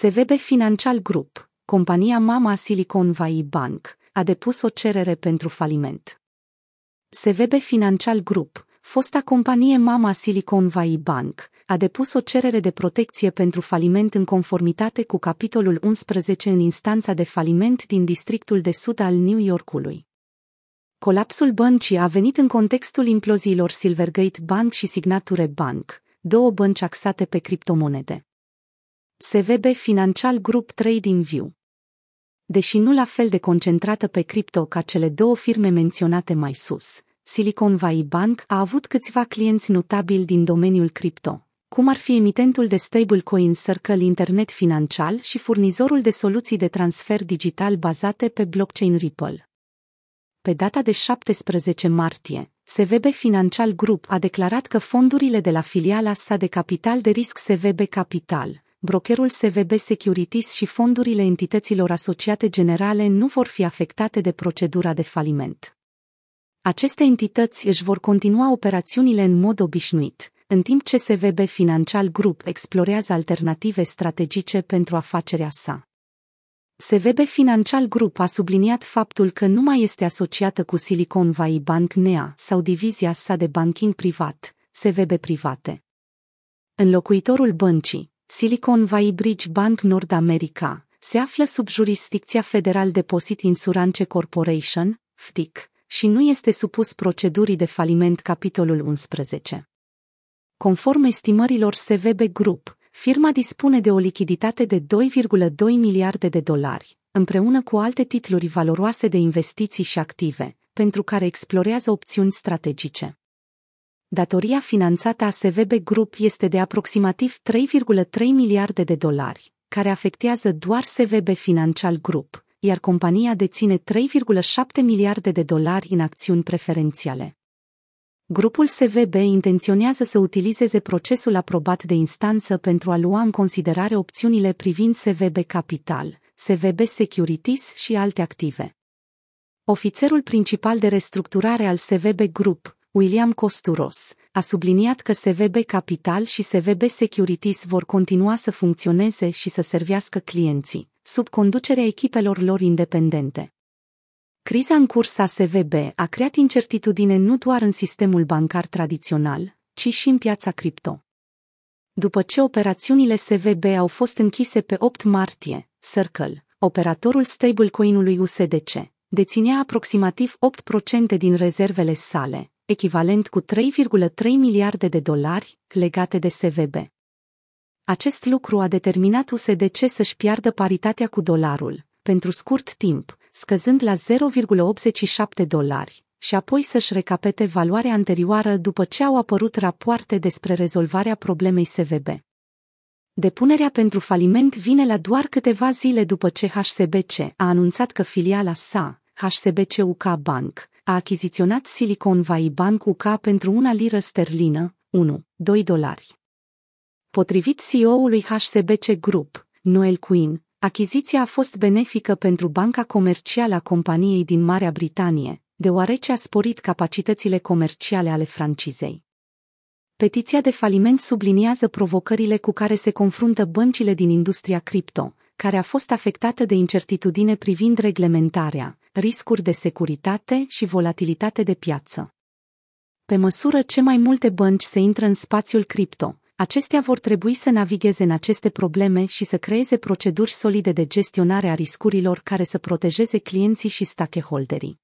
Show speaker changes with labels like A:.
A: SVB Financial Group, compania mama Silicon Valley Bank, a depus o cerere pentru faliment. SVB Financial Group, fosta companie mama Silicon Valley Bank, a depus o cerere de protecție pentru faliment în conformitate cu capitolul 11 în instanța de faliment din districtul de sud al New Yorkului. Colapsul băncii a venit în contextul imploziilor Silvergate Bank și Signature Bank, două bănci axate pe criptomonede. SVB Financial Group Trading View Deși nu la fel de concentrată pe cripto ca cele două firme menționate mai sus, Silicon Valley Bank a avut câțiva clienți notabili din domeniul cripto, cum ar fi emitentul de stablecoin Circle Internet Financial și furnizorul de soluții de transfer digital bazate pe blockchain Ripple. Pe data de 17 martie, SVB Financial Group a declarat că fondurile de la filiala sa de capital de risc SVB Capital, brokerul SVB Securities și fondurile entităților asociate generale nu vor fi afectate de procedura de faliment. Aceste entități își vor continua operațiunile în mod obișnuit, în timp ce SVB Financial Group explorează alternative strategice pentru afacerea sa. SVB Financial Group a subliniat faptul că nu mai este asociată cu Silicon Valley Bank NEA sau divizia sa de banking privat, SVB Private. Înlocuitorul băncii, Silicon Valley Bridge Bank Nord America, se află sub jurisdicția Federal Deposit Insurance Corporation, FDIC, și nu este supus procedurii de faliment capitolul 11. Conform estimărilor SVB Group, firma dispune de o lichiditate de 2,2 miliarde de dolari, împreună cu alte titluri valoroase de investiții și active, pentru care explorează opțiuni strategice. Datoria finanțată a SVB Group este de aproximativ 3,3 miliarde de dolari, care afectează doar SVB Financial Group, iar compania deține 3,7 miliarde de dolari în acțiuni preferențiale. Grupul SVB intenționează să utilizeze procesul aprobat de instanță pentru a lua în considerare opțiunile privind SVB Capital, SVB Securities și alte active. Ofițerul principal de restructurare al SVB Group, William Costuros, a subliniat că SVB Capital și SVB Securities vor continua să funcționeze și să servească clienții, sub conducerea echipelor lor independente. Criza în curs a SVB a creat incertitudine nu doar în sistemul bancar tradițional, ci și în piața cripto. După ce operațiunile SVB au fost închise pe 8 martie, Circle, operatorul stablecoin-ului USDC, deținea aproximativ 8% din rezervele sale, echivalent cu 3,3 miliarde de dolari, legate de SVB. Acest lucru a determinat USDC să-și piardă paritatea cu dolarul, pentru scurt timp, scăzând la 0,87 dolari, și apoi să-și recapete valoarea anterioară după ce au apărut rapoarte despre rezolvarea problemei SVB. Depunerea pentru faliment vine la doar câteva zile după ce HSBC a anunțat că filiala sa, HSBC UK Bank, a achiziționat Silicon Valley Bank UK pentru una liră sterlină, 1, 2 dolari. Potrivit CEO-ului HSBC Group, Noel Quinn, achiziția a fost benefică pentru banca comercială a companiei din Marea Britanie, deoarece a sporit capacitățile comerciale ale francizei. Petiția de faliment subliniază provocările cu care se confruntă băncile din industria cripto, care a fost afectată de incertitudine privind reglementarea, riscuri de securitate și volatilitate de piață. Pe măsură ce mai multe bănci se intră în spațiul cripto, acestea vor trebui să navigheze în aceste probleme și să creeze proceduri solide de gestionare a riscurilor care să protejeze clienții și stakeholderii.